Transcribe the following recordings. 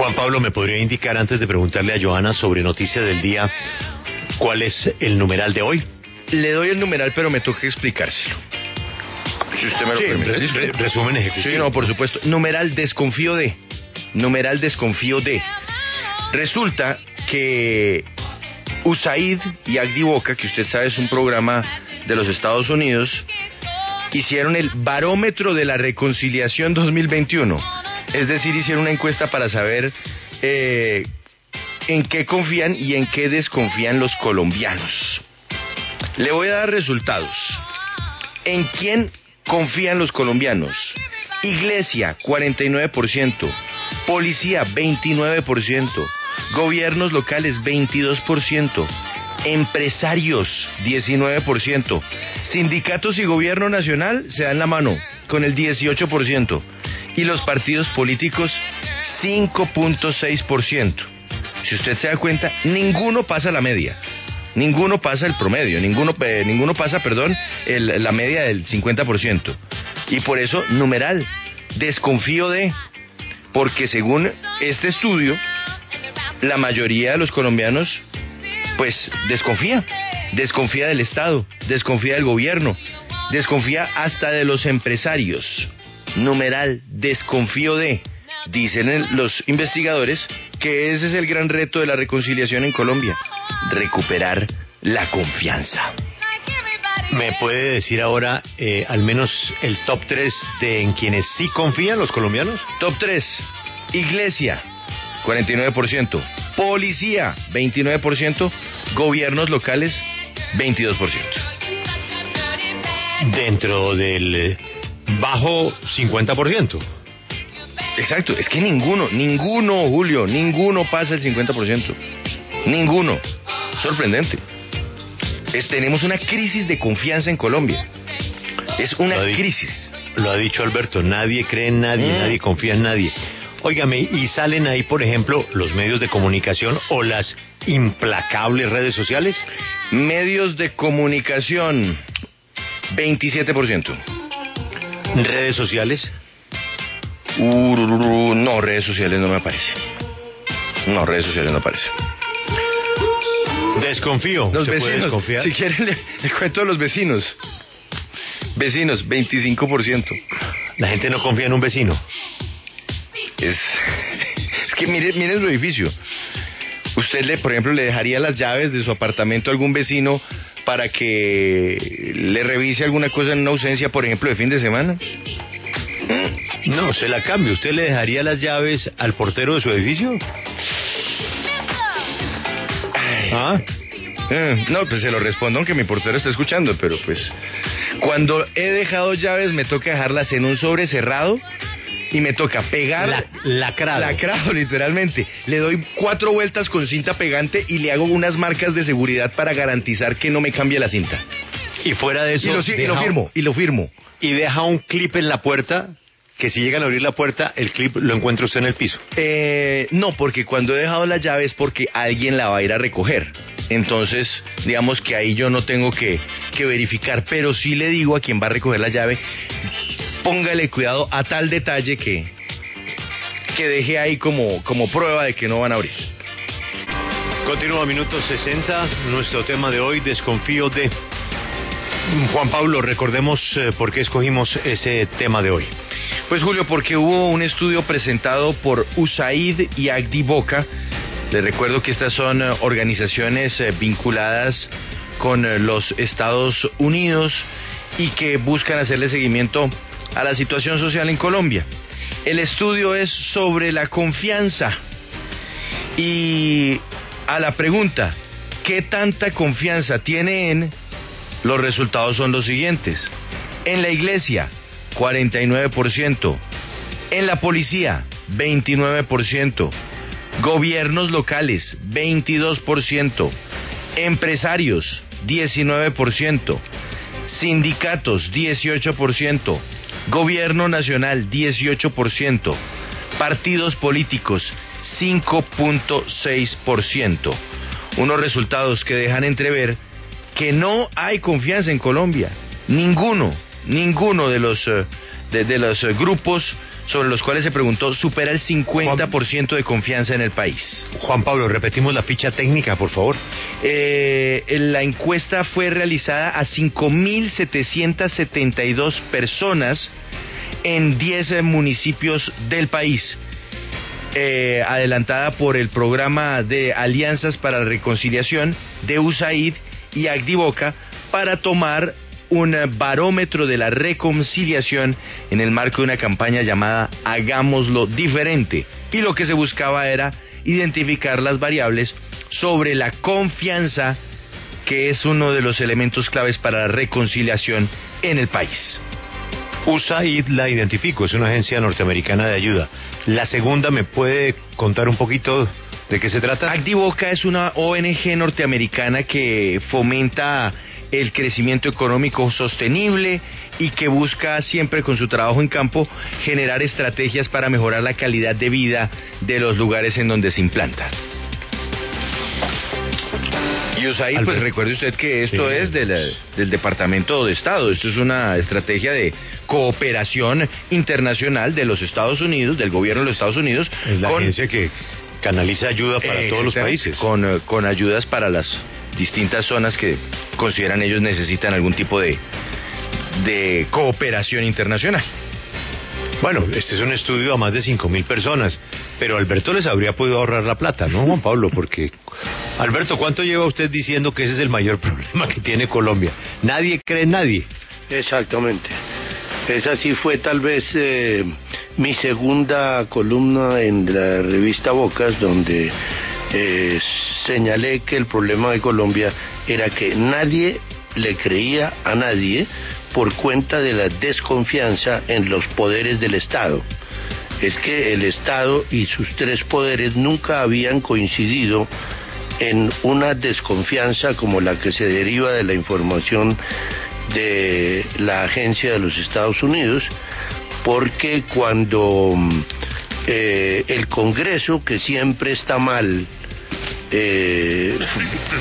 Juan Pablo, ¿me podría indicar antes de preguntarle a Joana sobre noticias del día cuál es el numeral de hoy? Le doy el numeral, pero me toca explicárselo. Si usted me lo Sí, permite. re- re- resumen ejecutivo. Sí, no, por supuesto. Numeral desconfío de. Numeral desconfío de. Resulta que USAID y Agdi Boca, que usted sabe es un programa de los Estados Unidos, hicieron el barómetro de la reconciliación 2021. Es decir, hicieron una encuesta para saber eh, en qué confían y en qué desconfían los colombianos. Le voy a dar resultados. ¿En quién confían los colombianos? Iglesia, 49%. Policía, 29%. Gobiernos locales, 22%. Empresarios, 19%. Sindicatos y gobierno nacional se dan la mano con el 18%. Y los partidos políticos, 5.6%. Si usted se da cuenta, ninguno pasa la media. Ninguno pasa el promedio, ninguno, eh, ninguno pasa, perdón, la media del 50%. Y por eso, numeral, desconfío de, porque según este estudio, la mayoría de los colombianos, pues desconfía, desconfía del Estado, desconfía del gobierno, desconfía hasta de los empresarios. Numeral, desconfío de, dicen los investigadores que ese es el gran reto de la reconciliación en Colombia, recuperar la confianza. ¿Me puede decir ahora eh, al menos el top 3 de en quienes sí confían los colombianos? Top 3. Iglesia, 49%. Policía, 29%. Gobiernos locales, 22%. Dentro del bajo 50%. Exacto, es que ninguno, ninguno, Julio, ninguno pasa el 50%. Ninguno. Sorprendente. Es, tenemos una crisis de confianza en Colombia. Es una Lo crisis. Lo ha dicho Alberto, nadie cree en nadie, Mm. nadie confía en nadie. Óigame, y salen ahí, por ejemplo, los medios de comunicación o las implacables redes sociales. Medios de comunicación, 27%. Redes sociales. Urururu, no, redes sociales no me aparece. No, redes sociales no aparece. Desconfío. Los ¿Se puede vecinos, desconfiar? si quieren le, le cuento de los vecinos. Vecinos, 25%. La gente no confía en un vecino. Es, es que mire, mire su edificio. Usted, le, por ejemplo, le dejaría las llaves de su apartamento a algún vecino para que le revise alguna cosa en una ausencia, por ejemplo, de fin de semana. No, se la cambia. ¿Usted le dejaría las llaves al portero de su edificio? ¿Ah? Eh, no, pues se lo respondo aunque mi portero está escuchando, pero pues cuando he dejado llaves me toca dejarlas en un sobre cerrado y me toca pegar La- lacrado. lacrado literalmente. Le doy cuatro vueltas con cinta pegante y le hago unas marcas de seguridad para garantizar que no me cambie la cinta. Y fuera de Y eso. lo, sí, y lo deja- firmo, y lo firmo. Y deja un clip en la puerta que si llegan a abrir la puerta, el clip lo encuentra usted en el piso. Eh, no, porque cuando he dejado la llave es porque alguien la va a ir a recoger. Entonces, digamos que ahí yo no tengo que, que verificar, pero sí le digo a quien va a recoger la llave, póngale cuidado a tal detalle que, que deje ahí como, como prueba de que no van a abrir. Continúa minuto 60, nuestro tema de hoy, desconfío de... Juan Pablo, recordemos eh, por qué escogimos ese tema de hoy. Pues Julio, porque hubo un estudio presentado por USAID y Agdi Boca. Les recuerdo que estas son eh, organizaciones eh, vinculadas con eh, los Estados Unidos y que buscan hacerle seguimiento a la situación social en Colombia. El estudio es sobre la confianza y a la pregunta, ¿qué tanta confianza tiene en? Los resultados son los siguientes. En la iglesia, 49%. En la policía, 29%. Gobiernos locales, 22%. Empresarios, 19%. Sindicatos, 18%. Gobierno nacional, 18%. Partidos políticos, 5.6%. Unos resultados que dejan entrever que no hay confianza en Colombia. Ninguno, ninguno de los, eh, de, los eh, grupos sobre los cuales se preguntó supera el 50% de confianza en el país. Juan Pablo, repetimos la ficha técnica, por favor. Eh, la encuesta fue realizada a 5.772 personas en 10 municipios del país. Eh, adelantada por el programa de Alianzas para la Reconciliación de USAID y Agdivoca para tomar un barómetro de la reconciliación en el marco de una campaña llamada Hagámoslo diferente. Y lo que se buscaba era identificar las variables sobre la confianza, que es uno de los elementos claves para la reconciliación en el país. USAID la identifico, es una agencia norteamericana de ayuda. La segunda, ¿me puede contar un poquito de qué se trata? Activoca es una ONG norteamericana que fomenta el crecimiento económico sostenible y que busca siempre con su trabajo en campo generar estrategias para mejorar la calidad de vida de los lugares en donde se implanta. Y USAID, pues recuerde usted que esto es del, del Departamento de Estado, esto es una estrategia de cooperación internacional de los Estados Unidos, del gobierno de los Estados Unidos. Es la agencia que canaliza ayuda para todos los países. Con, eh, con ayudas para las distintas zonas que consideran ellos necesitan algún tipo de, de cooperación internacional. Bueno, este es un estudio a más de 5.000 personas, pero Alberto les habría podido ahorrar la plata, ¿no, Juan Pablo? Porque, Alberto, ¿cuánto lleva usted diciendo que ese es el mayor problema que tiene Colombia? Nadie cree en nadie. Exactamente. Esa sí fue tal vez eh, mi segunda columna en la revista Bocas, donde eh, señalé que el problema de Colombia era que nadie le creía a nadie por cuenta de la desconfianza en los poderes del Estado. Es que el Estado y sus tres poderes nunca habían coincidido en una desconfianza como la que se deriva de la información de la agencia de los Estados Unidos, porque cuando eh, el Congreso, que siempre está mal, eh,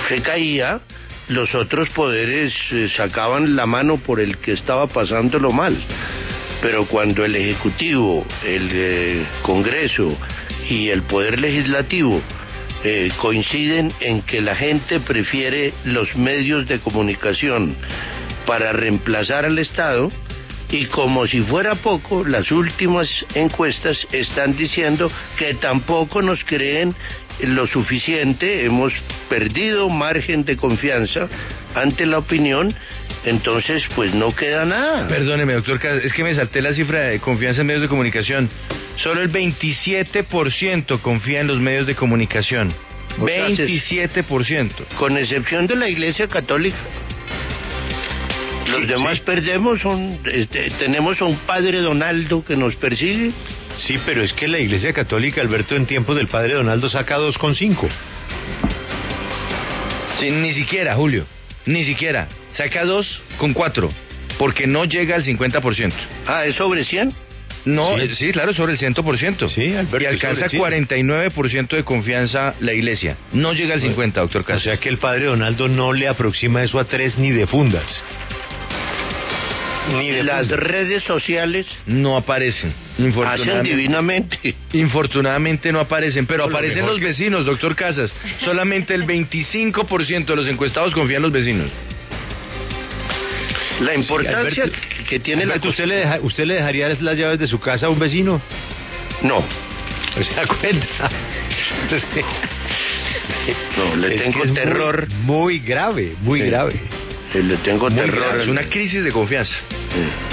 se caía, los otros poderes eh, sacaban la mano por el que estaba pasándolo mal. Pero cuando el Ejecutivo, el eh, Congreso y el Poder Legislativo coinciden en que la gente prefiere los medios de comunicación para reemplazar al Estado, y como si fuera poco, las últimas encuestas están diciendo que tampoco nos creen lo suficiente, hemos perdido margen de confianza ante la opinión, entonces pues no queda nada. Perdóneme, doctor, es que me salté la cifra de confianza en medios de comunicación. Solo el 27% confía en los medios de comunicación. 27%. Con excepción de la Iglesia Católica. Los demás perdemos, son, este, tenemos a un padre Donaldo que nos persigue. Sí, pero es que la Iglesia Católica, Alberto, en tiempos del padre Donaldo saca 2,5. Sí, ni siquiera, Julio, ni siquiera. Saca 2,4, porque no llega al 50%. Ah, ¿es sobre 100? No, sí, sí claro, sobre el 100%. Sí, Alberto, y alcanza 49% de confianza la iglesia. No llega al 50%, doctor Casas. O sea que el padre Donaldo no le aproxima eso a tres ni de fundas. Ni de las redes sociales no aparecen. Hacen divinamente. Infortunadamente no aparecen, pero aparecen los vecinos, doctor Casas. Solamente el 25% de los encuestados confían en los vecinos. La importancia sí, Alberto, que tiene Alberto, la... ¿usted le, deja, ¿Usted le dejaría las llaves de su casa a un vecino? No. ¿Se da cuenta? no, le es tengo terror. Muy, muy grave, muy Sí. grave. Le tengo Muy terror. grave, es una crisis de confianza. Sí.